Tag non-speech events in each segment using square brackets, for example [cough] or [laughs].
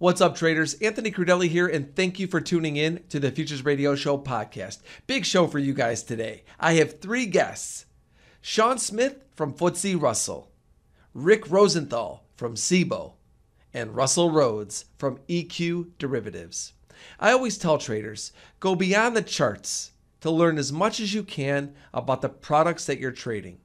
What's up, traders? Anthony Crudele here, and thank you for tuning in to the Futures Radio Show podcast. Big show for you guys today. I have three guests Sean Smith from FTSE Russell, Rick Rosenthal from Cboe, and Russell Rhoads from EQ Derivatives. I always tell traders go beyond the charts to learn as much as you can about the products that you're trading.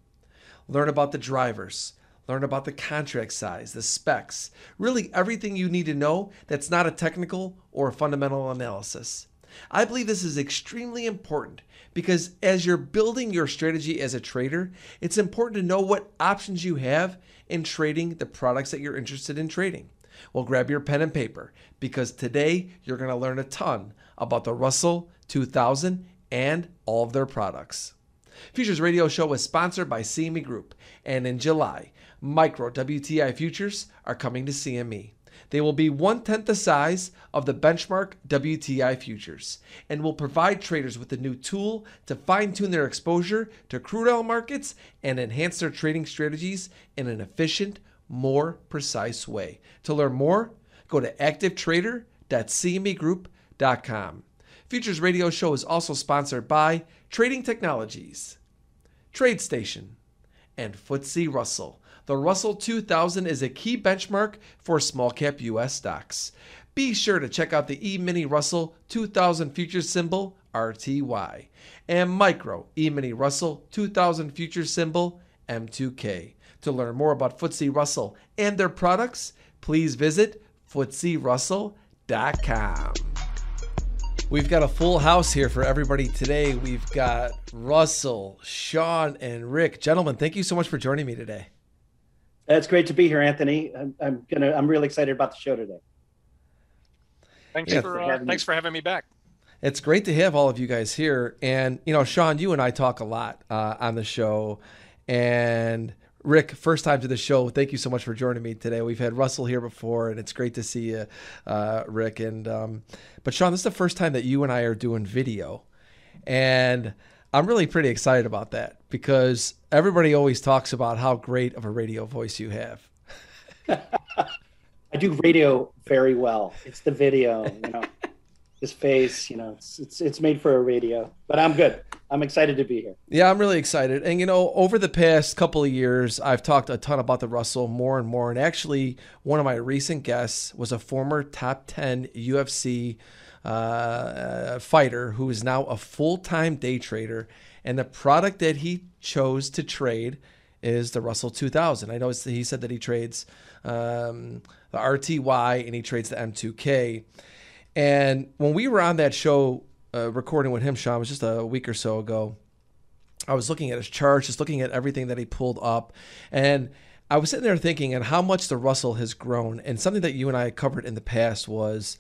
Learn about the drivers learn about the contract size, the specs, really everything you need to know that's not a technical or a fundamental analysis. I believe this is extremely important because as you're building your strategy as a trader, it's important to know what options you have in trading the products that you're interested in trading. Well, grab your pen and paper because today you're going to learn a ton about the Russell 2000 and all of their products. Futures Radio Show is sponsored by CME Group, and in July, micro WTI futures are coming to CME. They will be one tenth the size of the benchmark WTI futures and will provide traders with a new tool to fine tune their exposure to crude oil markets and enhance their trading strategies in an efficient, more precise way. To learn more, go to activetrader.cmegroup.com. Futures Radio Show is also sponsored by Trading Technologies, TradeStation, and FTSE Russell the Russell 2000 is a key benchmark for small cap US stocks. Be sure to check out the E Mini Russell 2000 futures symbol RTY and Micro E Mini Russell 2000 futures symbol M2K. To learn more about FTSE Russell and their products, please visit FTSERussell.com. We've got a full house here for everybody today. We've got Russell, Sean, and Rick. Gentlemen, thank you so much for joining me today. It's great to be here, Anthony. I'm, I'm, gonna. I'm really excited about the show today. Thanks yeah. for uh, thanks for having me back. It's great to have all of you guys here, and you know, Sean, you and I talk a lot uh, on the show, and Rick, first time to the show. Thank you so much for joining me today. We've had Russell here before, and it's great to see you, uh, Rick. And um, but Sean, this is the first time that you and I are doing video, and I'm really pretty excited about that because everybody always talks about how great of a radio voice you have. [laughs] I do radio very well. It's the video, you know, [laughs] his face, you know, it's, it's it's made for a radio. But I'm good. I'm excited to be here. Yeah, I'm really excited. And you know, over the past couple of years, I've talked a ton about the Russell more and more. And actually, one of my recent guests was a former top 10 UFC uh, fighter who is now a full time day trader. And the product that he chose to trade is the Russell 2000. I know he said that he trades um, the RTY and he trades the M2K. And when we were on that show uh, recording with him, Sean, was just a week or so ago. I was looking at his charts, just looking at everything that he pulled up, and I was sitting there thinking, and how much the Russell has grown. And something that you and I covered in the past was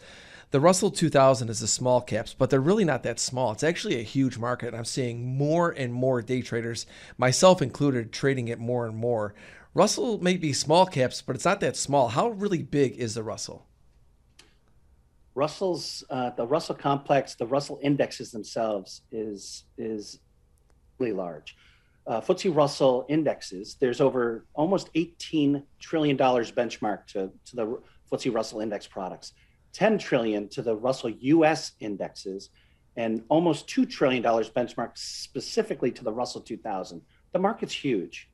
the Russell 2000 is the small caps, but they're really not that small. It's actually a huge market. And I'm seeing more and more day traders, myself included, trading it more and more. Russell may be small caps, but it's not that small. How really big is the Russell? Russell's uh, the Russell complex, the Russell indexes themselves is is really large. Uh, FTSE Russell indexes, there's over almost 18 trillion dollars benchmark to to the FTSE Russell index products. 10 trillion to the Russell US indexes and almost 2 trillion dollars benchmarked specifically to the Russell 2000. The market's huge.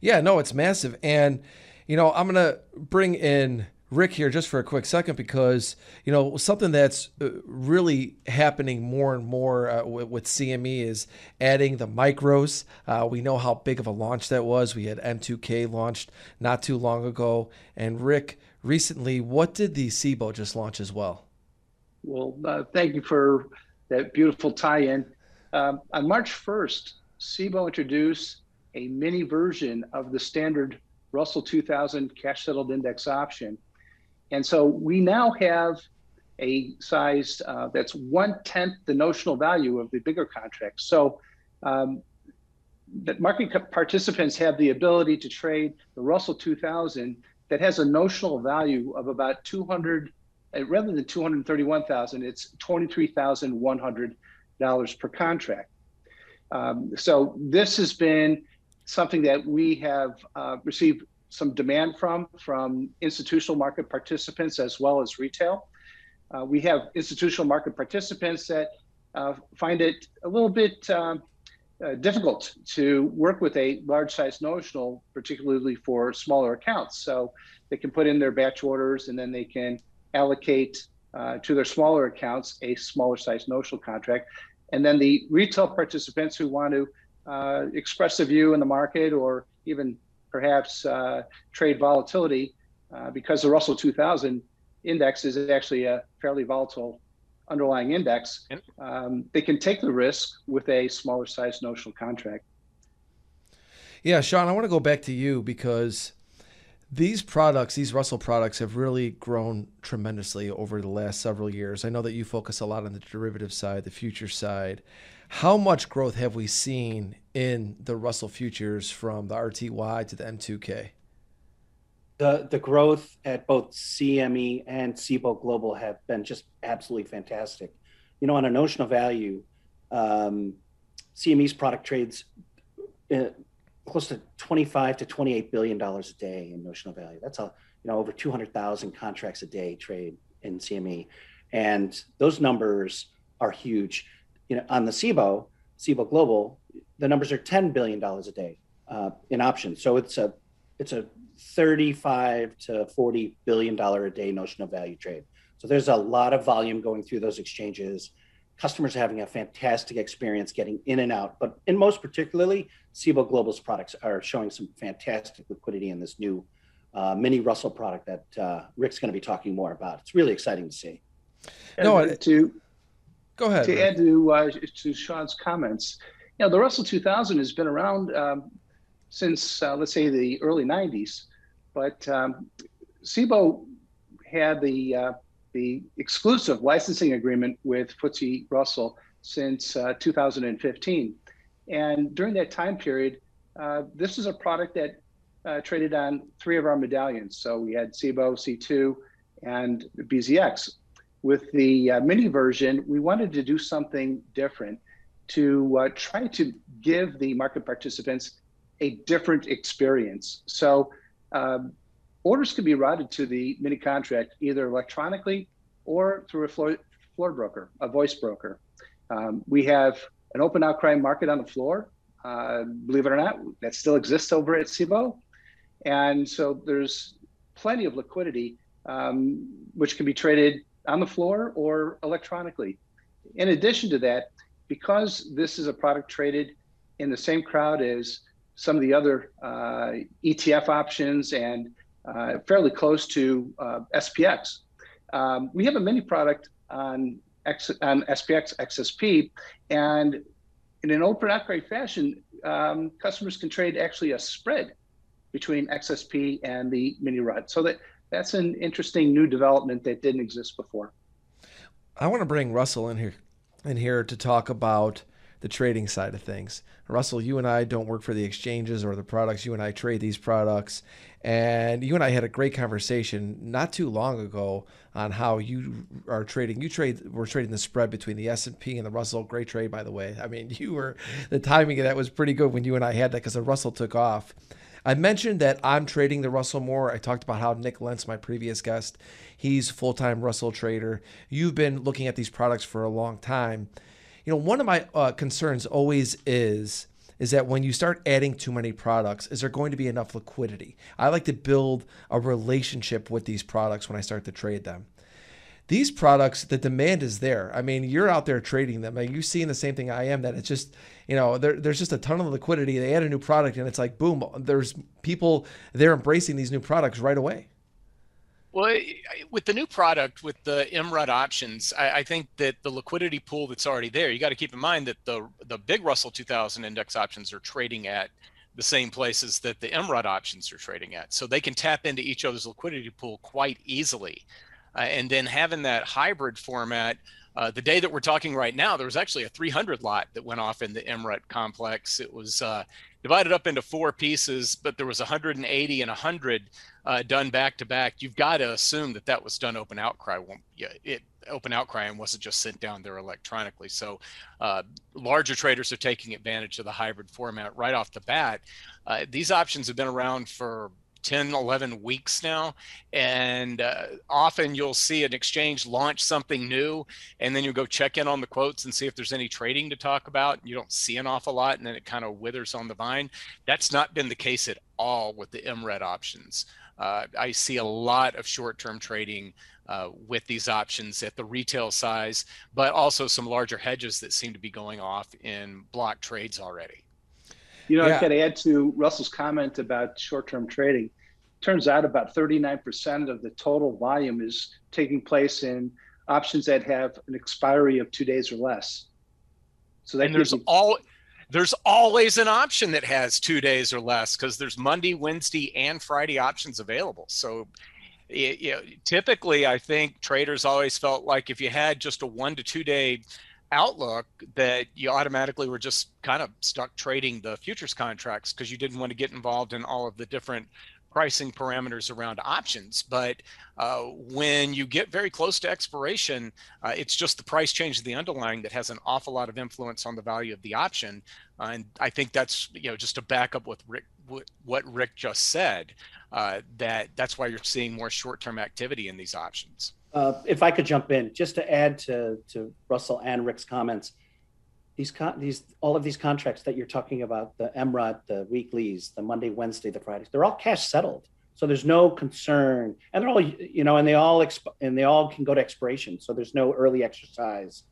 Yeah, no, it's massive and you know, I'm to bring in Rick here just for a quick second because you know something that's uh, really happening more and more uh, with, CME is adding the micros. Uh, we know how big of a launch that was. We had M2K launched not too long ago, and Rick, recently, what did the Cboe just launch as well? Well, uh, thank you for that beautiful tie-in. Um, on March 1st, Cboe introduced a mini version of the standard Russell 2000 cash settled index option. And so we now have a size uh, that's one tenth the notional value of the bigger contracts. So um, that market participants have the ability to trade the Russell 2000 that has a notional value of about 200 uh, rather than 231,000 it's $23,100 per contract um, so this has been something that we have uh, received some demand from from institutional market participants as well as retail. Uh, we have institutional market participants that uh, find it a little bit um, uh, difficult to work with a large size notional, particularly for smaller accounts. So they can put in their batch orders and then they can allocate uh, to their smaller accounts a smaller size notional contract. And then the retail participants who want to uh, express a view in the market or even perhaps uh, trade volatility, uh, because the Russell 2000 index is actually a fairly volatile underlying index, um, they can take the risk with a smaller size notional contract. Yeah, Sean, I want to go back to you because these products, these Russell products, have really grown tremendously over the last several years. I know that you focus a lot on the derivative side, the future side. How much growth have we seen in the Russell futures from the RTY to the M2K? the the growth at both CME and Cboe Global have been just absolutely fantastic. You know, on a notional value, um, CME's product trades uh, close to 25 to 28 billion dollars a day in notional value. That's a you know over 200,000 contracts a day trade in CME, and those numbers are huge. You know, on the Cboe, Cboe Global, the numbers are 10 billion dollars a day uh, in options. So it's a it's a 35 to 40 billion dollar a day notional value trade. So there's a lot of volume going through those exchanges. Customers are having a fantastic experience getting in and out, but in most particularly, Cboe Global's products are showing some fantastic liquidity in this new uh, mini Russell product that uh, Rick's going to be talking more about. It's really exciting to see. No, to go ahead. To add to uh, to Sean's comments, you know, the Russell 2000 has been around um, since uh, let's say the early 90s. But um, Cboe had the uh, the exclusive licensing agreement with FTSE Russell since uh, 2015, and during that time period, uh, this is a product that uh, traded on three of our medallions. So we had Cboe, C2 and BZX. With the uh, mini version, we wanted to do something different to uh, try to give the market participants a different experience. So um, orders can be routed to the mini contract either electronically or through a floor, floor broker, a voice broker. Um, we have an open outcry market on the floor. Uh, believe it or not, that still exists over at Cboe. And so there's plenty of liquidity, um, which can be traded on the floor or electronically. In addition to that, because this is a product traded in the same crowd as some of the other uh, ETF options and uh, fairly close to uh, SPX. Um, we have a mini product on, X, on SPX XSP, and in an open outcry fashion, um, customers can trade actually a spread between XSP and the mini rod. So that that's an interesting new development that didn't exist before. I want to bring Russell in here in here to talk about the trading side of things. Russell, you and I don't work for the exchanges or the products. You and I trade these products. And you and I had a great conversation not too long ago on how you are trading. You trade, we're trading the spread between the S&P and the Russell. Great trade, by the way. I mean, [laughs] you were, the timing of that was pretty good when you and I had that because the Russell took off. I mentioned that I'm trading the Russell more. I talked about how Nick Lentz, my previous guest, he's full-time Russell trader. You've been looking at these products for a long time you know, one of my uh, concerns always is is that when you start adding too many products, is there going to be enough liquidity? I like to build a relationship with these products when I start to trade them. These products, the demand is there. I mean, you're out there trading them. Mean, you're seeing the same thing I am. That it's just, you know, there, there's just a ton of liquidity. They add a new product, and it's like, boom. There's people they're embracing these new products right away. Well, with the new product, with the MRUT options, I, I, think that the liquidity pool that's already there, you got to keep in mind that the the big Russell 2000 index options are trading at the same places that the MRUT options are trading at. So they can tap into each other's liquidity pool quite easily. Uh, and then having that hybrid format, uh, the day that we're talking right now, there was actually a 300 lot that went off in the MRUT complex. It was uh, divided up into four pieces, but there was 180 and 100 uh, done back to back. You've got to assume that that was done open outcry. It open outcry and wasn't just sent down there electronically. So uh, larger traders are taking advantage of the hybrid format right off the bat. Uh, these options have been around for 10, 11 weeks now. And uh, often you'll see an exchange launch something new, and then you go check in on the quotes and see if there's any trading to talk about. You don't see an awful lot, and then it kind of withers on the vine. That's not been the case at all with the MRUT options. Uh, I see a lot of short term trading uh, with these options at the retail size, but also some larger hedges that seem to be going off in block trades already. You know, yeah. I could add to Russell's comment about short-term trading. Turns out about 39% of the total volume is taking place in options that have an expiry of two days or less. So that and there's you- all there's always an option that has two days or less because there's Monday, Wednesday, and Friday options available. So you know, typically, I think traders always felt like if you had just a one to two day outlook that you automatically were just kind of stuck trading the futures contracts because you didn't want to get involved in all of the different pricing parameters around options. But uh, when you get very close to expiration, uh, it's just the price change of the underlying that has an awful lot of influence on the value of the option. Uh, and I think that's you know just to back up with Rick, what Rick just said. Uh, that that's why you're seeing more short-term activity in these options. Uh, if I could jump in, just to add to, to Russell and Rick's comments, these con- these all of these contracts that you're talking about, the MRUT, the weeklies, the Monday, Wednesday, the Fridays, they're all cash settled. So there's no concern, and they're all you know, and they all exp- and they all can go to expiration. So there's no early exercise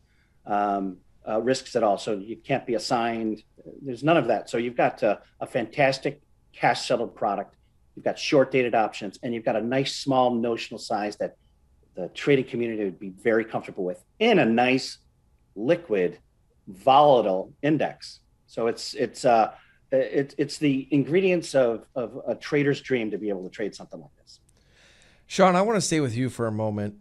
um, uh, risks at all. So you can't be assigned. There's none of that. So you've got uh, a fantastic cash settled product. You've got short dated options, and you've got a nice small notional size that the trading community would be very comfortable with in a nice liquid volatile index. So it's it's uh it, it's the ingredients of of a trader's dream to be able to trade something like this. Sean i want to stay with you for a moment.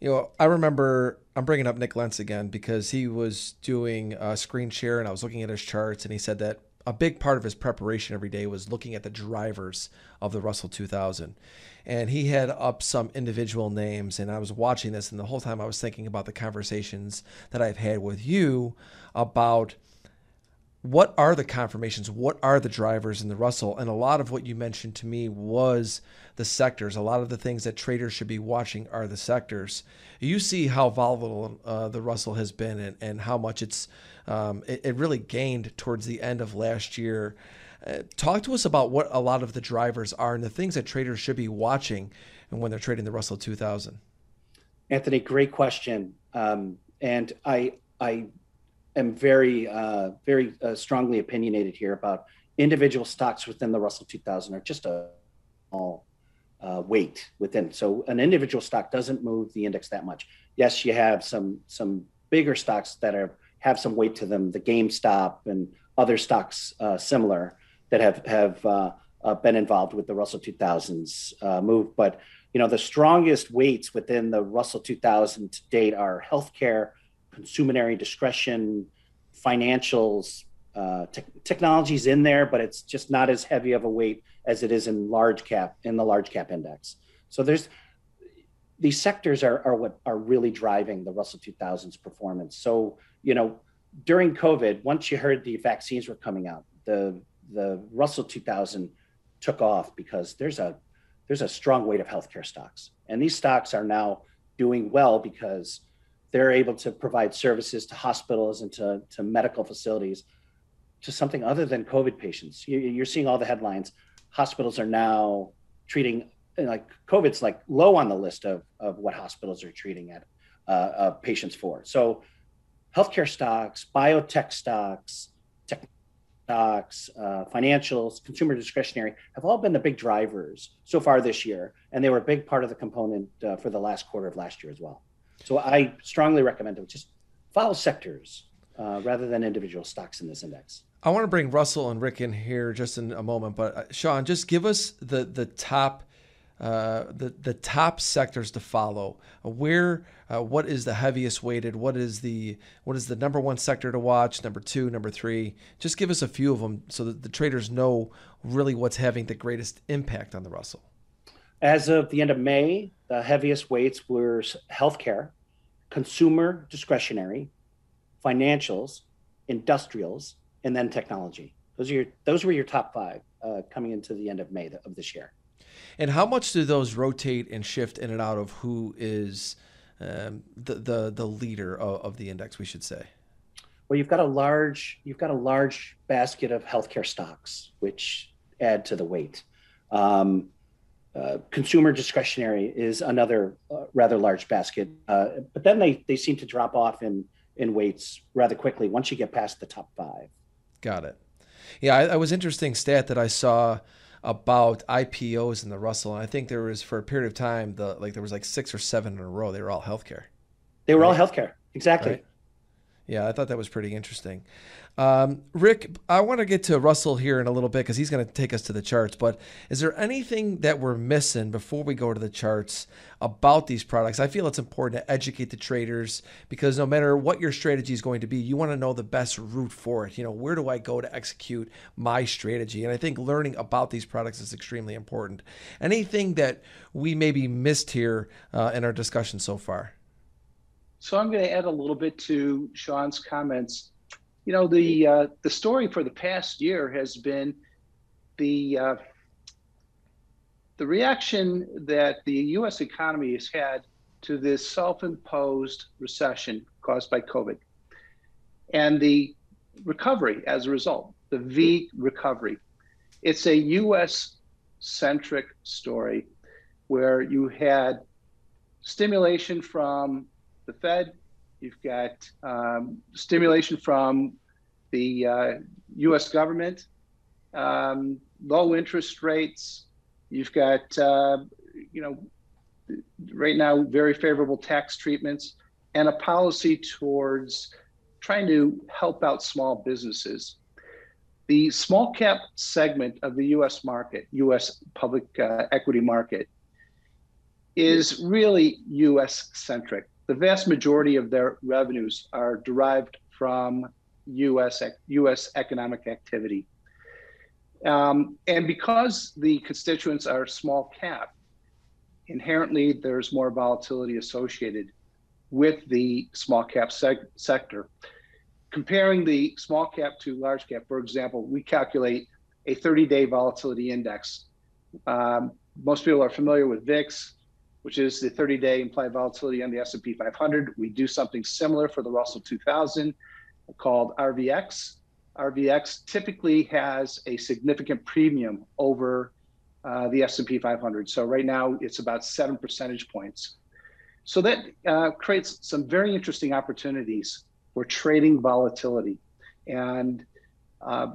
You know i remember i'm bringing up nick lentz again because he was doing a screen share and i was looking at his charts and he said that a big part of his preparation every day was looking at the drivers of the russell 2000 and he had up some individual names and i was watching this and the whole time i was thinking about the conversations that i've had with you about what are the confirmations what are the drivers in the russell? And a lot of what you mentioned to me was the sectors. A lot of the things that traders should be watching are the sectors. You see how volatile uh, the russell has been and, and how much it's um, it, it really gained towards the end of last year uh, talk to us about what a lot of the drivers are and the things that traders should be watching and when they're trading the Russell 2000. Anthony, great question. Um, and I, I am very, uh, very uh, strongly opinionated here about individual stocks within the Russell 2000 are just a small uh, weight within. So an individual stock doesn't move the index that much. Yes, you have some some bigger stocks that are have some weight to them, the GameStop and other stocks uh, similar that have have uh, uh, been involved with the Russell 2000s uh, move. But you know, the strongest weights within the Russell 2000 to date are healthcare, consumer discretion, financials. Uh, te- technology's in there, but it's just not as heavy of a weight as it is in large cap in the large cap index. So there's these sectors are, are what are really driving the Russell 2000's performance. So you know, during COVID, once you heard the vaccines were coming out, the the Russell 2000 took off because there's a there's a strong weight of healthcare stocks, and these stocks are now doing well because they're able to provide services to hospitals and to, to medical facilities to something other than COVID patients. You, are seeing all the headlines. Hospitals are now treating like COVID's like low on the list of, of what hospitals are treating at uh, uh, patients for. So, healthcare stocks, biotech stocks, tech stocks, uh, financials, consumer discretionary have all been the big drivers so far this year, and they were a big part of the component uh, for the last quarter of last year as well. So I strongly recommend it. Just follow sectors uh, rather than individual stocks in this index. I want to bring Russell and Rick in here just in a moment, but uh, Sean, just give us the the top uh, the the top sectors to follow. Where uh, what is the heaviest weighted? What is the what is the number one sector to watch? Number two, number three. Just give us a few of them so that the traders know really what's having the greatest impact on the Russell. As of the end of May, the heaviest weights were healthcare, consumer discretionary, financials, industrials, and then technology. Those are your those were your top five uh, coming into the end of May of this year. And how much do those rotate and shift in and out of who is um, the, the the leader of, of the index? We should say. Well, you've got a large you've got a large basket of healthcare stocks, which add to the weight. Um, uh, consumer discretionary is another uh, rather large basket, uh, but then they they seem to drop off in in weights rather quickly once you get past the top five. Got it. Yeah, I, I was interesting stat that I saw about IPOs in the Russell, and I think there was for a period of time the like there was like six or seven in a row. They were all healthcare. They were right? all healthcare, exactly. Right? Yeah, I thought that was pretty interesting. Um, Rick, I want to get to Russell here in a little bit because he's going to take us to the charts. But is there anything that we're missing before we go to the charts about these products? I feel it's important to educate the traders because no matter what your strategy is going to be, you want to know the best route for it. You know, where do I go to execute my strategy? And I think learning about these products is extremely important. Anything that we maybe missed here uh, in our discussion so far? So I'm going to add a little bit to Sean's comments. You know, the uh, the story for the past year has been the uh, the reaction that the U.S. economy has had to this self-imposed recession caused by COVID, and the recovery as a result, the V recovery. It's a U.S. centric story where you had stimulation from the Fed, you've got um, stimulation from the uh, US government, um, low interest rates, you've got, uh, you know, right now, very favorable tax treatments, and a policy towards trying to help out small businesses. The small cap segment of the US market, US public uh, equity market, is really US centric the vast majority of their revenues are derived from U.S. U.S. economic activity. Um, and because the constituents are small cap, inherently there's more volatility associated with the small cap seg- sector. Comparing the small cap to large cap, for example, we calculate a 30 day volatility index. Um, most people are familiar with VIX which is the 30-day implied volatility on the S&P 500. We do something similar for the Russell 2000 called RVX. RVX typically has a significant premium over uh, the S&P 500. So right now it's about seven percentage points. So that uh, creates some very interesting opportunities for trading volatility. And uh,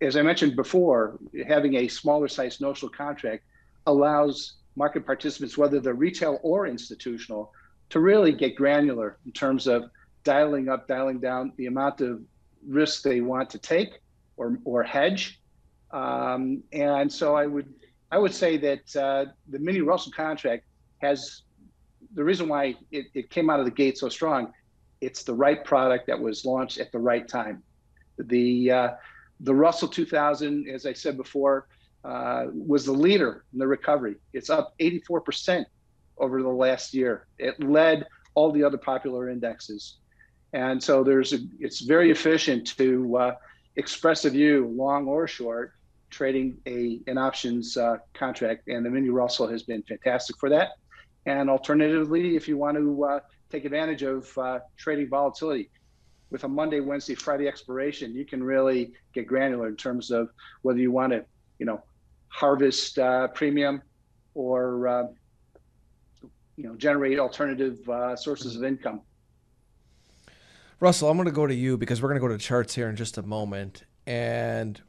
as I mentioned before, having a smaller size notional contract allows market participants, whether they're retail or institutional, to really get granular in terms of dialing up, dialing down the amount of risk they want to take or, or hedge. Um, and so I would I would say that uh, the mini Russell contract has the reason why it, it came out of the gate so strong. It's the right product that was launched at the right time. The uh, the Russell 2000, as I said before, uh, was the leader in the recovery. It's up 84% over the last year. It led all the other popular indexes. And so there's a, it's very efficient to uh, express a view, long or short, trading a an options uh, contract. And the mini Russell has been fantastic for that. And alternatively, if you want to uh, take advantage of uh, trading volatility, with a Monday, Wednesday, Friday expiration, you can really get granular in terms of whether you want to, you know, harvest uh, premium or uh, you know generate alternative uh, sources of income. Russell, I'm going to go to you because we're going to go to charts here in just a moment. And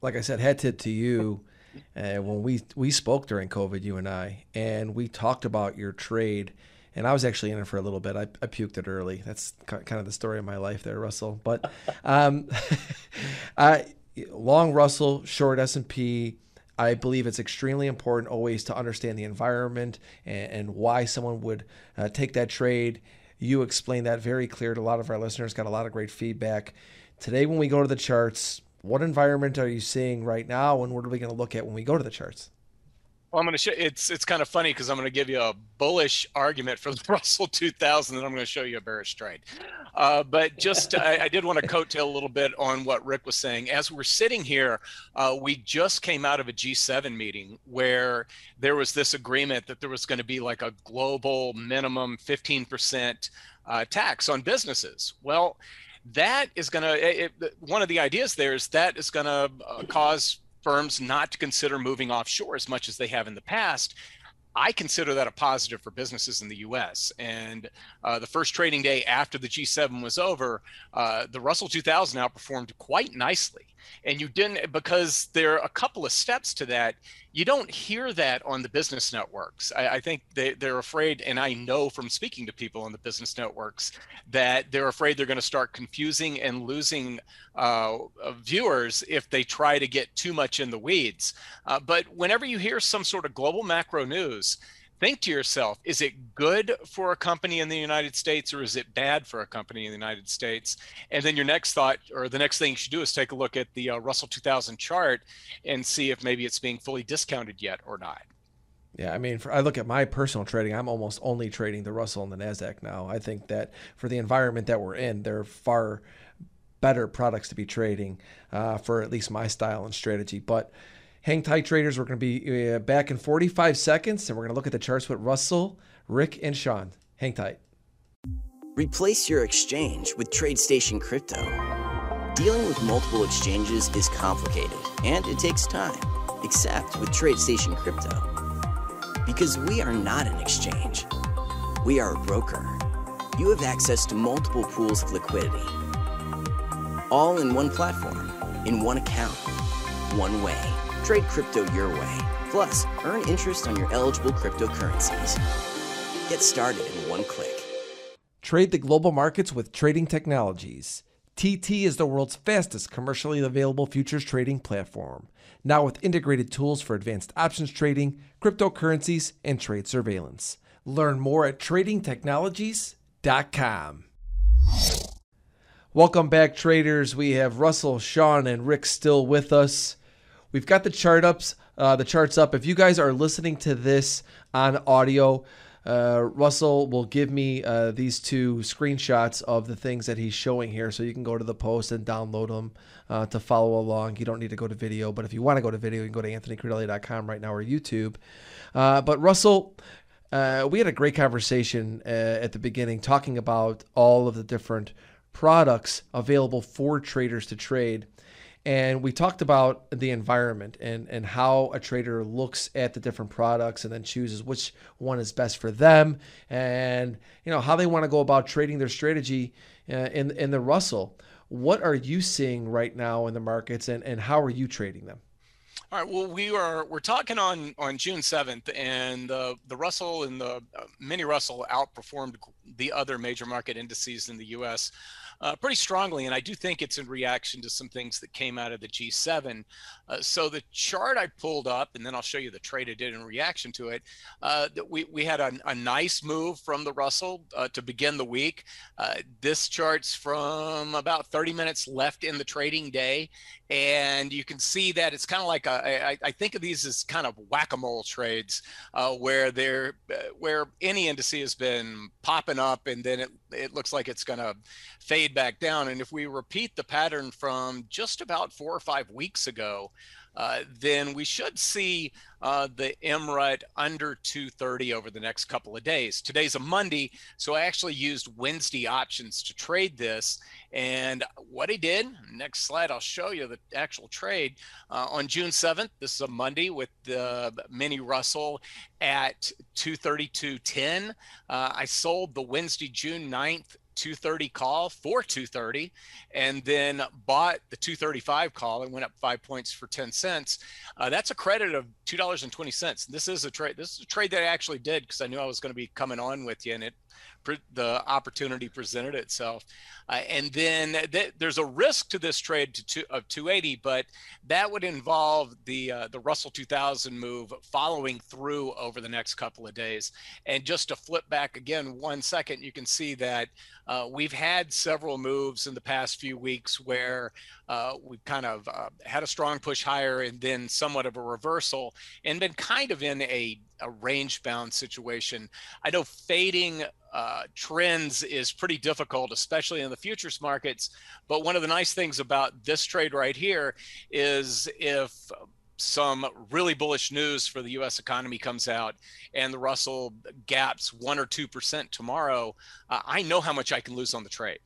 like I said, head tip to you. Uh, when we we spoke during COVID, you and I, and we talked about your trade, and I was actually in it for a little bit. I, I puked it early. That's kind of the story of my life there, Russell. But [laughs] um, [laughs] I, long Russell, short S and P. I believe it's extremely important always to understand the environment and, and why someone would uh, take that trade. You explained that very clear to a lot of our listeners, got a lot of great feedback. Today, when we go to the charts, what environment are you seeing right now, and what are we going to look at when we go to the charts? Well, I'm going to show it's it's kind of funny because I'm going to give you a bullish argument for [laughs] the Russell 2000, and I'm going to show you a bearish trade. Uh, but just, I, I, did want to coattail a little bit on what Rick was saying. As we're sitting here, uh, we just came out of a G7 meeting where there was this agreement that there was going to be like a global minimum 15% uh, tax on businesses. Well, that is going to, one of the ideas there is that is going to uh, cause firms not to consider moving offshore as much as they have in the past I consider that a positive for businesses in the U.S. And uh, the first trading day after the G7 was over, uh, the Russell 2000 outperformed quite nicely. And you didn't because there are a couple of steps to that you don't hear that on the business networks. I, I, think they, they're afraid, and I know from speaking to people on the business networks that they're afraid they're going to start confusing and losing uh, viewers if they try to get too much in the weeds. Uh, but whenever you hear some sort of global macro news, think to yourself is it good for a company in the united states or is it bad for a company in the united states and then your next thought or the next thing you should do is take a look at the uh, russell 2000 chart and see if maybe it's being fully discounted yet or not yeah, I mean, for, I look at my personal trading. I'm almost only trading the Russell and the Nasdaq now. I think that for the environment that we're in, there are far better products to be trading uh, for at least my style and strategy. But Hang tight, traders. We're going to be uh, back in 45 seconds, and we're going to look at the charts with Russell, Rick, and Sean. Hang tight. Replace your exchange with TradeStation Crypto. Dealing with multiple exchanges is complicated, and it takes time, except with TradeStation Crypto. Because we are not an exchange, we are a broker. You have access to multiple pools of liquidity, all in one platform, in one account, one way. Trade crypto your way. Plus, earn interest on your eligible cryptocurrencies. Get started in one click. Trade the global markets with Trading Technologies. TT is the world's fastest commercially available futures trading platform, now with integrated tools for advanced options trading, cryptocurrencies, and trade surveillance. Learn more at tradingtechnologies.com. Welcome back, traders. We have Russell, Sean, and Rick still with us. We've got the chart ups, uh, the charts up. If you guys are listening to this on audio, uh, Russell will give me uh, these two screenshots of the things that he's showing here, so you can go to the post and download them uh, to follow along. You don't need to go to video, but if you want to go to video, you can go to anthonycrudele.com right now or YouTube. Uh, but Russell, uh, we had a great conversation uh, at the beginning talking about all of the different products available for traders to trade and we talked about the environment and and how a trader looks at the different products and then chooses which one is best for them and you know how they want to go about trading their strategy uh, in in the Russell. What are you seeing right now in the markets and and how are you trading them? All right. Well, we are we're talking on on June seventh, and the the Russell and the uh, mini Russell outperformed the other major market indices in the U.S uh, pretty strongly. And I do think it's in reaction to some things that came out of the G7. Uh, so the chart I pulled up, and then I'll show you the trade I did in reaction to it. Uh, we, we had a, a, nice move from the Russell uh, to begin the week. Uh, this chart's from about 30 minutes left in the trading day. And you can see that it's kind of like a, I, I think of these as kind of whack-a-mole trades uh, where they're, where any indice has been popping up and then it, it looks like it's going to fade back down. And if we repeat the pattern from just about four or five weeks ago, uh, then we should see uh, the MRUT under 230 over the next couple of days. Today's a Monday, so I actually used Wednesday options to trade this. And what I did, next slide, I'll show you the actual trade. Uh, on June 7th, this is a Monday with the mini Russell at 232.10. Uh, I sold the Wednesday, June 9th 230 call for 230 and then bought the 235 call and went up five points for 10 cents. Uh, that's a credit of $2.20 this is a trade this is a trade that i actually did because i knew i was going to be coming on with you and it the opportunity presented itself. Uh, and then th- there's a risk to this trade to two, of 280, but that would involve the uh, the Russell 2000 move following through over the next couple of days. And just to flip back again one second, you can see that uh, we've had several moves in the past few weeks where uh, we've kind of uh, had a strong push higher and then somewhat of a reversal and been kind of in a a range bound situation. I know fading uh, trends is pretty difficult, especially in the futures markets. But one of the nice things about this trade right here is if some really bullish news for the US economy comes out and the Russell gaps one or 2% tomorrow, uh, I know how much I can lose on the trade.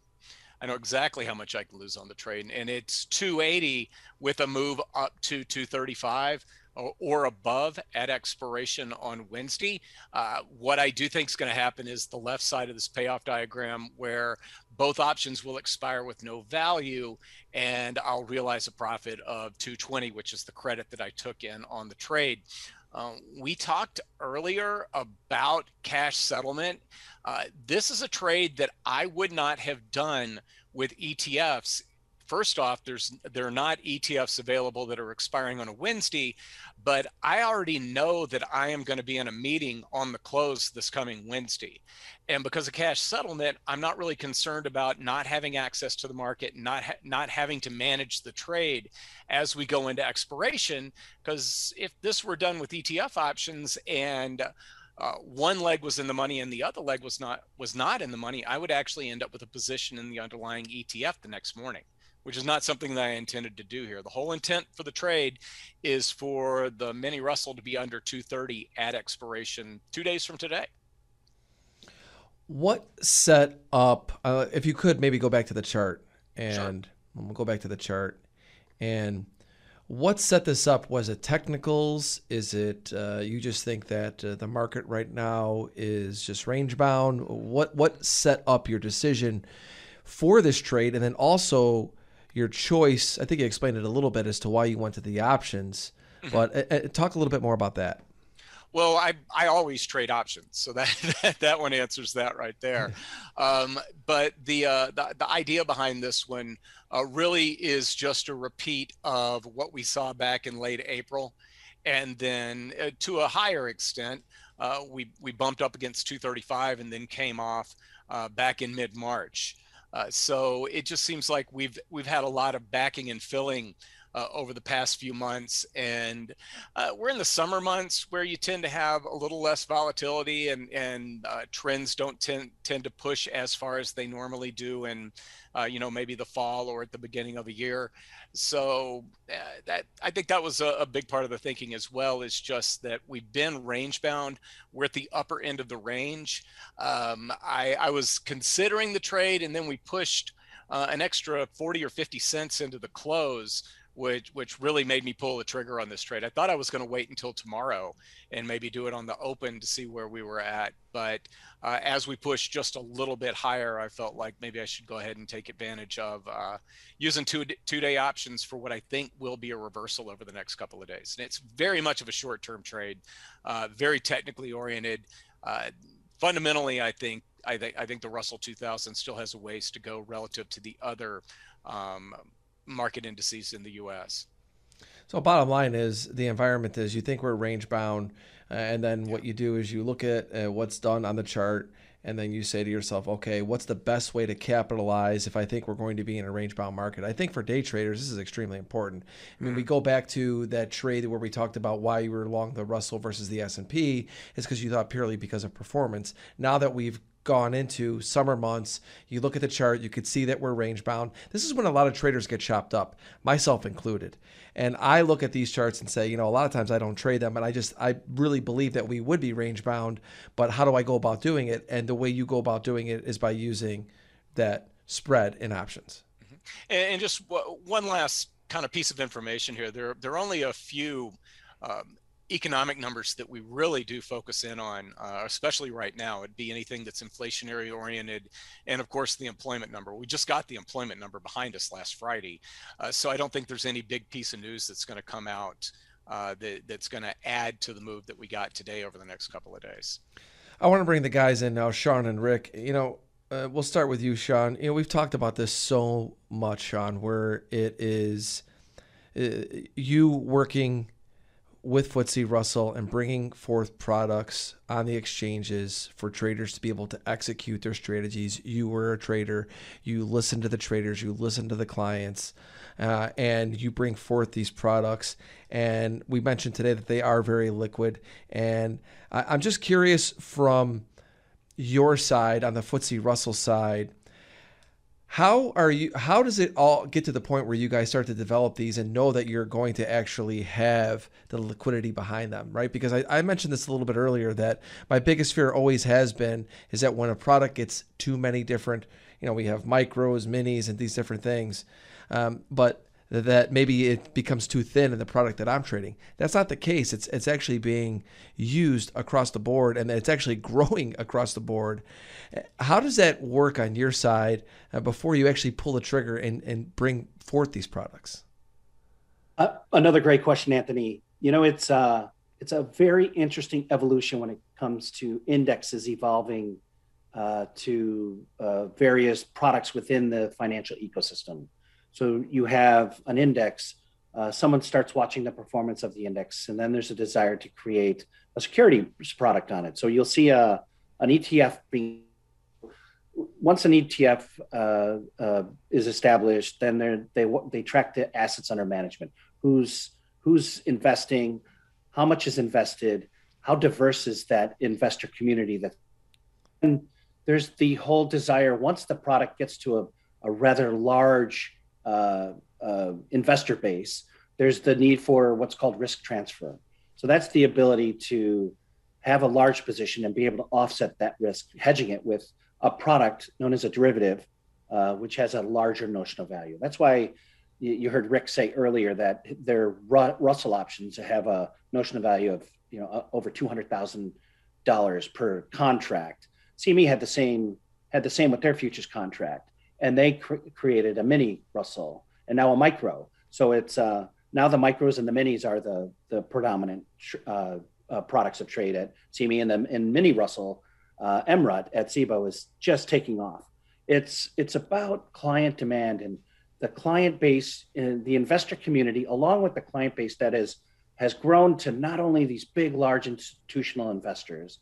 I know exactly how much I can lose on the trade. And it's 280 with a move up to 235 or, above at expiration on Wednesday. Uh, what I do think is going to happen is the left side of this payoff diagram where both options will expire with no value and I'll realize a profit of 220, which is the credit that I took in on the trade. Um, we talked earlier about cash settlement. Uh, this is a trade that I would not have done with ETFs first off, there's there are not ETFs available that are expiring on a Wednesday, but I already know that I am going to be in a meeting on the close this coming Wednesday. And because of cash settlement, I'm not really concerned about not having access to the market, not ha- not having to manage the trade as we go into expiration. Because if this were done with ETF options and uh, one leg was in the money and the other leg was not was not in the money, I would actually end up with a position in the underlying ETF the next morning which is not something that I intended to do here. The whole intent for the trade is for the mini Russell to be under 230 at expiration two days from today. What set up, uh, if you could maybe go back to the chart and sure. we'll go back to the chart and what set this up? Was it technicals? Is it uh, you just think that uh, the market right now is just range bound? What what set up your decision for this trade? And then also, your choice. I think you explained it a little bit as to why you went to the options, mm-hmm. but uh, uh, talk a little bit more about that. Well, I I always trade options, so that [laughs] that, one answers that right there. [laughs] um, but the, uh, the the idea behind this one uh, really is just a repeat of what we saw back in late April, and then uh, to a higher extent, uh, we we bumped up against 235 and then came off uh, back in mid March. Uh, so it just seems like we've we've had a lot of backing and filling uh, over the past few months, and uh, we're in the summer months where you tend to have a little less volatility, and and uh, trends don't tend tend to push as far as they normally do, and uh, you know maybe the fall or at the beginning of a year. So uh, that I think that was a, a, big part of the thinking as well. Is just that we've been range bound. We're at the upper end of the range. Um, I, I was considering the trade, and then we pushed. Uh, an extra 40 or 50 cents into the close which which really made me pull the trigger on this trade. I thought I was going to wait until tomorrow and maybe do it on the open to see where we were at. But uh, as we pushed just a little bit higher, I felt like maybe I should go ahead and take advantage of uh, using two two day options for what I think will be a reversal over the next couple of days. And it's very much of a short term trade, uh, very technically oriented. Uh, fundamentally, I think I think I think the Russell 2000 still has a ways to go relative to the other. Um, market indices in the U.S. So, bottom line is the environment is you think we're range bound, uh, and then yeah. what you do is you look at uh, what's done on the chart, and then you say to yourself, okay, what's the best way to capitalize if I think we're going to be in a range bound market? I think for day traders, this is extremely important. I mean, we mm-hmm. go back to that trade where we talked about why you were long the Russell versus the S&P is because you thought purely because of performance. Now that we've gone into summer months, you look at the chart, you could see that we're range bound. This is when a lot of traders get chopped up, myself included. And I look at these charts and say, you know, a lot of times I don't trade them, and I just I really believe that we would be range bound, but how do I go about doing it? And the way you go about doing it is by using that spread in options. Mm-hmm. And just one last kind of piece of information here. There, there are only a few um, economic numbers that we really do focus in on, uh, especially right now, it'd be anything that's inflationary oriented, and of course the employment number. We just got the employment number behind us last Friday, uh, so I don't think there's any big piece of news that's going to come out uh, that, that's going to add to the move that we got today over the next couple of days. I want to bring the guys in now, Sean and Rick. You know, uh, we'll start with you, Sean. You know, we've talked about this so much, Sean, where it is uh, you working with FTSE Russell and bringing forth products on the exchanges for traders to be able to execute their strategies. You were a trader, you listen to the traders, you listen to the clients, uh, and you bring forth these products. And we mentioned today that they are very liquid. And I, I'm just curious from your side, on the FTSE Russell side, how are you how does it all get to the point where you guys start to develop these and know that you're going to actually have the liquidity behind them right? Because I, I, mentioned this a little bit earlier that my biggest fear always has been is that when a product gets too many different you know we have micros minis and these different things um, but that maybe it becomes too thin in the product that I'm trading. That's not the case. It's it's actually being used across the board and it's actually [laughs] growing across the board. How does that work on your side uh, before you actually pull the trigger and, and bring forth these products? Uh, another great question, Anthony. You know, it's uh, it's a very interesting evolution when it comes to indexes evolving uh, to uh, various products within the financial ecosystem. So you have an index, uh, someone starts watching the performance of the index, and then there's a desire to create a security product on it. So you'll see a, an ETF being once an ETF uh, uh, is established, then they they track the assets under management. Who's who's investing? How much is invested? How diverse is that investor community? That and there's the whole desire once the product gets to a, a rather large uh, uh, investor base, there's the need for what's called risk transfer. So that's the ability to have a large position and be able to offset that risk, hedging it with a product known as a derivative, uh, which has a larger notional value. That's why you, heard Rick say earlier that their Ru- Russell options have a notional value of you know over two hundred thousand dollars per contract. CME had the same had the same with their futures contract and they cr- created a mini Russell and now a micro. So it's uh, now the micros and the minis are the the predominant uh, uh, products of trade at CME, and the and mini Russell uh, MRUT at Cboe is just taking off. It's it's about client demand and the client base the investor community, along with the client base that is has grown to not only these big, large institutional investors,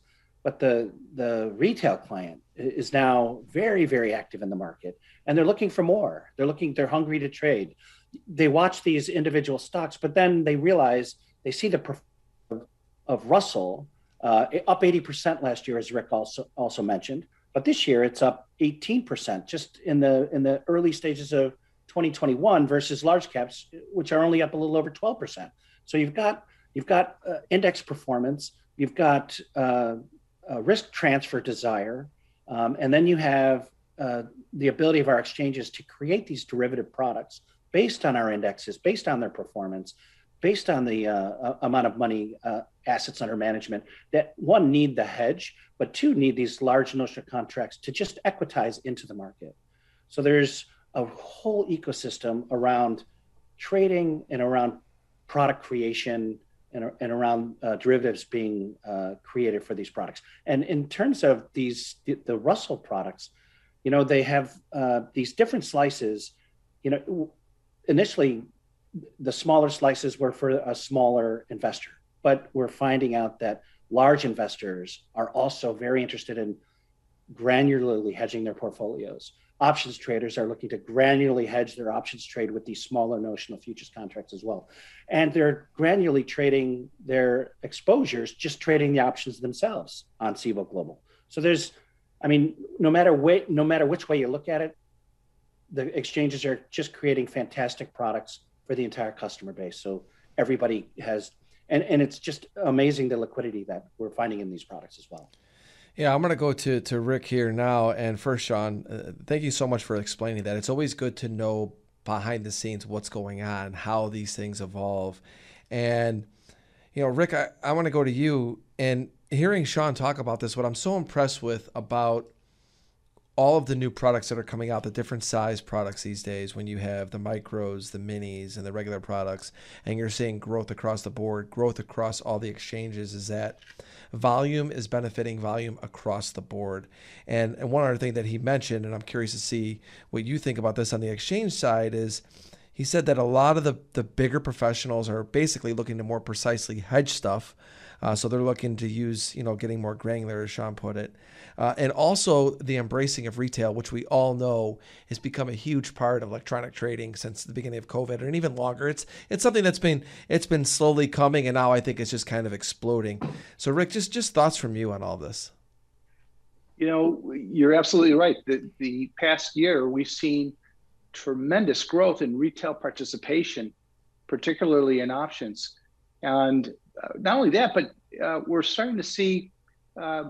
but the the retail client is now very very active in the market and they're looking for more. They're looking they're hungry to trade. They watch these individual stocks but then they realize they see the of russell uh, up 80% last year as rick also also mentioned but this year it's up 18% just in the in the early stages of 2021 versus large caps which are only up a little over 12% so you've got you've got uh, index performance you've got uh, uh, risk transfer desire, um, and then you have uh, the ability of our exchanges to create these derivative products based on our indexes, based on their performance, based on the uh, amount of money uh, assets under management that one need the hedge, but two need these large notional contracts to just equitize into the market. So there's a whole ecosystem around trading and around product creation and, and around uh, derivatives being uh, created for these products. And in terms of these, the, the Russell products, you know, they have uh, these different slices. You know, initially, the smaller slices were for a smaller investor, but we're finding out that large investors are also very interested in granularly hedging their portfolios options traders are looking to granularly hedge their options trade with these smaller notional futures contracts as well. And they're granularly trading their exposures, just trading the options themselves on Cboe Global. So there's, I mean, no matter way, no matter which way you look at it, the exchanges are just creating fantastic products for the entire customer base. So everybody has, and, and it's just amazing the liquidity that we're finding in these products as well. Yeah, I'm going to go to, to Rick here now. And first, Sean, uh, thank you so much for explaining that. It's always good to know behind the scenes what's going on, how these things evolve. And, you know, Rick, I, I want to go to you. And hearing Sean talk about this, what I'm so impressed with about all of the new products that are coming out, the different size products these days, when you have the micros, the minis, and the regular products, and you're seeing growth across the board, growth across all the exchanges, is that volume is benefiting volume across the board. And, and one other thing that he mentioned, and I'm curious to see what you think about this on the exchange side, is he said that a lot of the, the bigger professionals are basically looking to more precisely hedge stuff. Uh, so they're looking to use, you know, getting more granular, as Sean put it. Uh, and also the embracing of retail, which we all know has become a huge part of electronic trading since the beginning of COVID, and even longer. It's it's something that's been it's been slowly coming, and now I think it's just kind of exploding. So, Rick, just just thoughts from you on all this. You know, you're absolutely right. The the past year we've seen tremendous growth in retail participation, particularly in options. And not only that, but uh, we're starting to see, uh,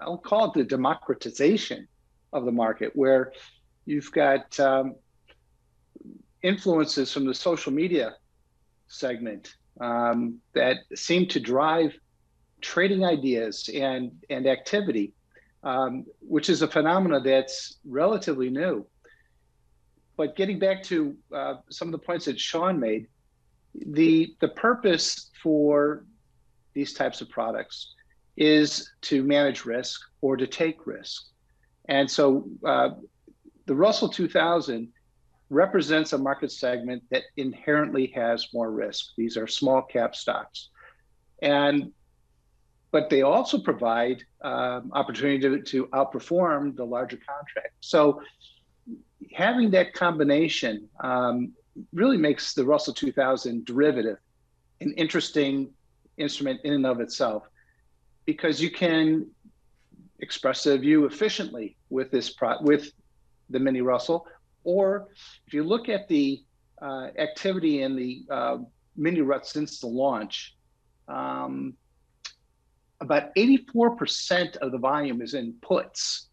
I'll call it the democratization of the market, where you've got um, influences from the social media segment um, that seem to drive trading ideas and, and activity, um, which is a phenomena that's relatively new. But getting back to uh, some of the points that Sean made, the the purpose for these types of products is to manage risk or to take risk, and so uh, the Russell 2000 represents a market segment that inherently has more risk. These are small cap stocks, and but they also provide um, opportunity to, to outperform the larger contract. So having that combination um, really makes the Russell 2000 derivative an interesting instrument in and of itself because you can express a view efficiently with this pro- with the mini Russell, or if you look at the uh, activity in the uh, mini Rut since the launch, um, about 84% of the volume is in puts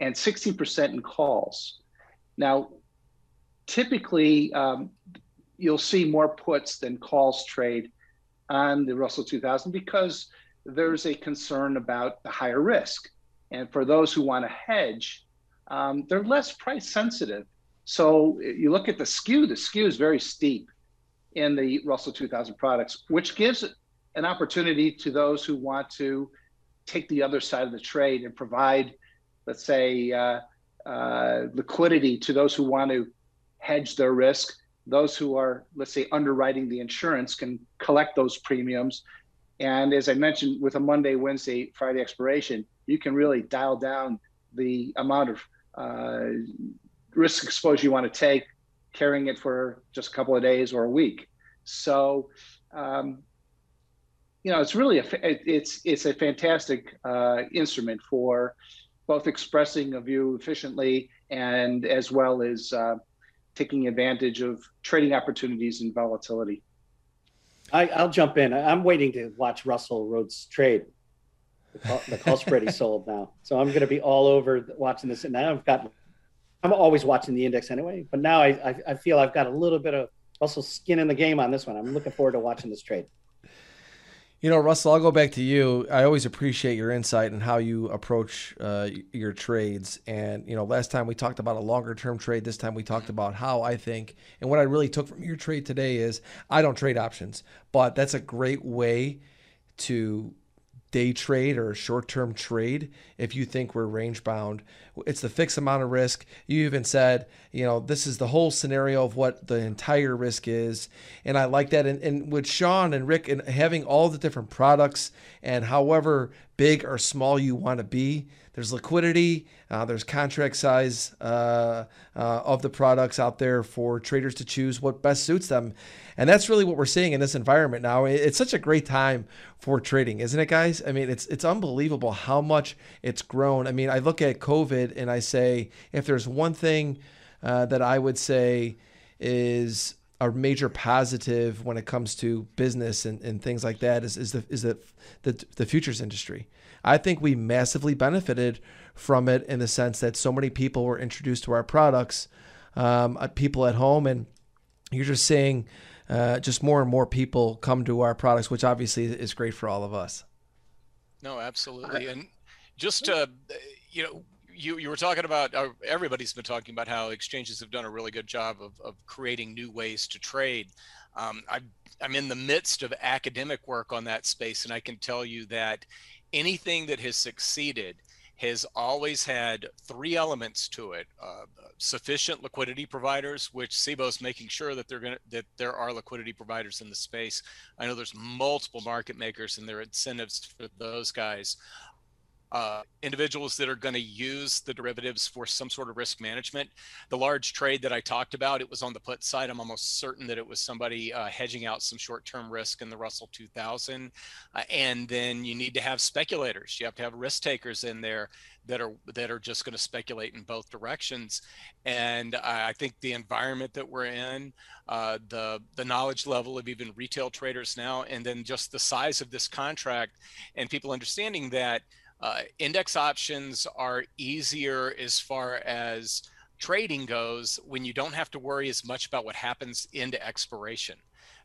and 60% in calls. Now, typically, um, you'll see more puts than calls trade on the Russell 2000 because there's a concern about the higher risk. And for those who want to hedge, um, they're less price sensitive. So you look at the skew, the skew is very steep in the Russell 2000 products, which gives an opportunity to those who want to take the other side of the trade and provide, let's say, uh, uh, liquidity to those who want to hedge their risk. Those who are, let's say, underwriting the insurance can collect those premiums. And as I mentioned, with a Monday, Wednesday, Friday expiration, you can really dial down the amount of uh, risk exposure you want to take, carrying it for just a couple of days or a week. So, um, you know, it's really a it's it's a fantastic uh, instrument for both expressing a view efficiently and as well as uh, taking advantage of trading opportunities and volatility. I, will jump in. I'm waiting to watch Russell Rhoads trade. The call, the call spread [laughs] he sold now, so I'm going to be all over watching this. And now I've got, I'm always watching the index anyway, but now I, I, I feel I've got a little bit of Russell skin in the game on this one. I'm looking forward to watching this trade. You know, Russell, I'll go back to you. I always appreciate your insight and how you approach uh, your trades. And, you know, last time we talked about a longer term trade. This time we talked about how I think, and what I really took from your trade today is I don't trade options, but that's a great way to day trade or a short term trade if you think we're range bound. It's the fixed amount of risk. You even said, you know, this is the whole scenario of what the entire risk is. And I like that. And, and with Sean and Rick and having all the different products and however big or small you want to be, there's liquidity, uh, there's contract size uh, uh, of the products out there for traders to choose what best suits them. And that's really what we're seeing in this environment now. It's such a great time for trading, isn't it, guys? I mean, it's it's unbelievable how much it's grown. I mean, I look at COVID and I say, if there's one thing uh, that I would say is a major positive when it comes to business and, and things like that is, is the is the, the the futures industry. I think we massively benefited from it in the sense that so many people were introduced to our products, um, uh, people at home, and you're just seeing uh, just more and more people come to our products, which obviously is great for all of us. No, absolutely, and just to you know. You, you were talking about uh, everybody's been talking about how exchanges have done a really good job of, of creating new ways to trade. Um, I, I'm in the midst of academic work on that space, and I can tell you that anything that has succeeded has always had three elements to it: uh, sufficient liquidity providers, which Cboe's making sure that they're going that there are liquidity providers in the space. I know there's multiple market makers, and there are incentives for those guys uh, individuals that are going to use the derivatives for some sort of risk management. The large trade that I talked about, it was on the put side. I'm almost certain that it was somebody uh, hedging out some short-term risk in the Russell 2000. Uh, and then you need to have speculators. You have to have risk takers in there that are that are just going to speculate in both directions. And I think the environment that we're in, uh, the the knowledge level of even retail traders now, and then just the size of this contract, and people understanding that uh, index options are easier as far as trading goes when you don't have to worry as much about what happens into expiration.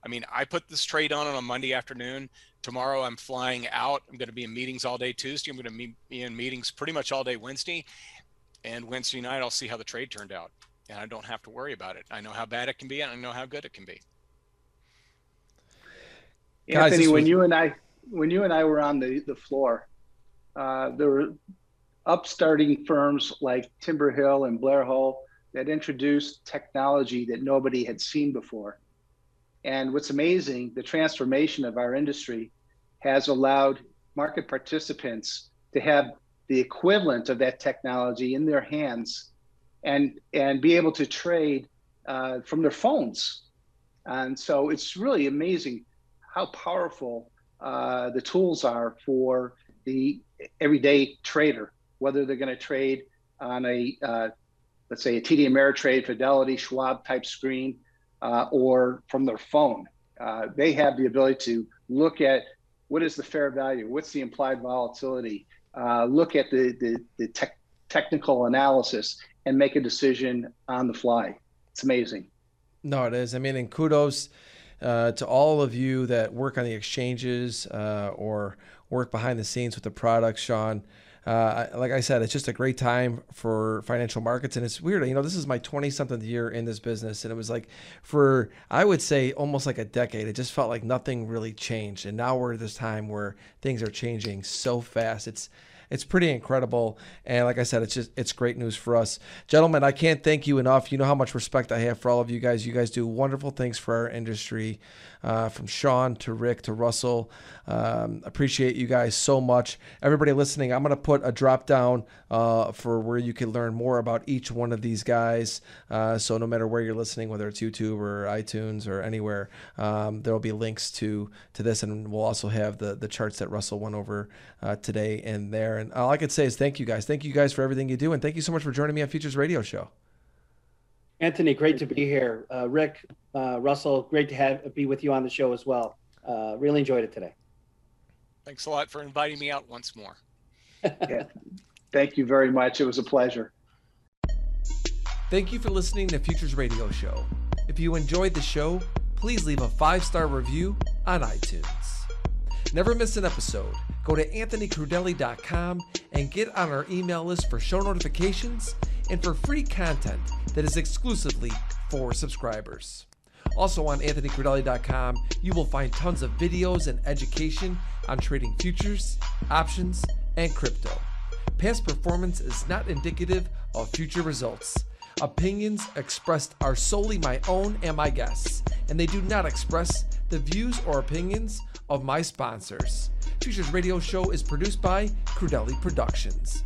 I mean, I put this trade on on a Monday afternoon. Tomorrow I'm flying out. I'm going to be in meetings all day Tuesday. I'm going to be in meetings pretty much all day Wednesday. And Wednesday night, I'll see how the trade turned out. And I don't have to worry about it. I know how bad it can be and I know how good it can be. Anthony, Guys, when was... you and I when you and I were on the, the floor, uh, there were upstarting firms like Timber-Hill and Blair Hull that introduced technology that nobody had seen before. And what's amazing, the transformation of our industry has allowed market participants to have the equivalent of that technology in their hands and and be able to trade uh, from their phones. And so it's really amazing how powerful uh, the tools are for the everyday trader, whether they're going to trade on a, uh, let's say, a TD Ameritrade, Fidelity, Schwab type screen, uh, or from their phone. Uh, they have the ability to look at what is the fair value, what's the implied volatility, uh, look at the, the, the te- technical analysis, and make a decision on the fly. It's amazing. No, it is. I mean, and kudos uh, to all of you that work on the exchanges uh, or work behind the scenes with the products, Sean. Uh, like I said, it's just a great time for financial markets, and it's weird. You know, this is my twenty something year in this business, and it was like for I would say almost like a decade. It just felt like nothing really changed, and now we're at this time where things are changing so fast. It's it's pretty incredible. And like I said, it's just it's great news for us, gentlemen. I can't thank you enough. You know how much respect I have for all of you guys. You guys do wonderful things for our industry, uh, from Sean to Rick to Russell. Um, appreciate you guys so much. Everybody listening, I'm gonna put a drop down uh, for where you can learn more about each one of these guys. Uh, so no matter where you're listening, whether it's YouTube or iTunes or anywhere, um, there will be links to to this, and we'll also have the the charts that Russell went over uh, today in there. And all I could say is thank you guys. Thank you guys for everything you do. And thank you so much for joining me on Futures Radio Show. Anthony, great to be here. Uh, Rick, uh, Russell, great to have be with you on the show as well. Uh, really enjoyed it today. Thanks a lot for inviting me out once more. yeah. Thank you very much. It was a pleasure. Thank you for listening to Futures Radio Show. If you enjoyed the show, please leave a five star review on iTunes. Never miss an episode. Go to anthonycrudele.com and get on our email list for show notifications and for free content that is exclusively for subscribers. Also on anthonycrudele.com, you will find tons of videos and education on trading futures, options, and crypto. Past performance is not indicative of future results. Opinions expressed are solely my own and my guests, and they do not express the views or opinions of my sponsors. Futures Radio Show is produced by Crudele Productions.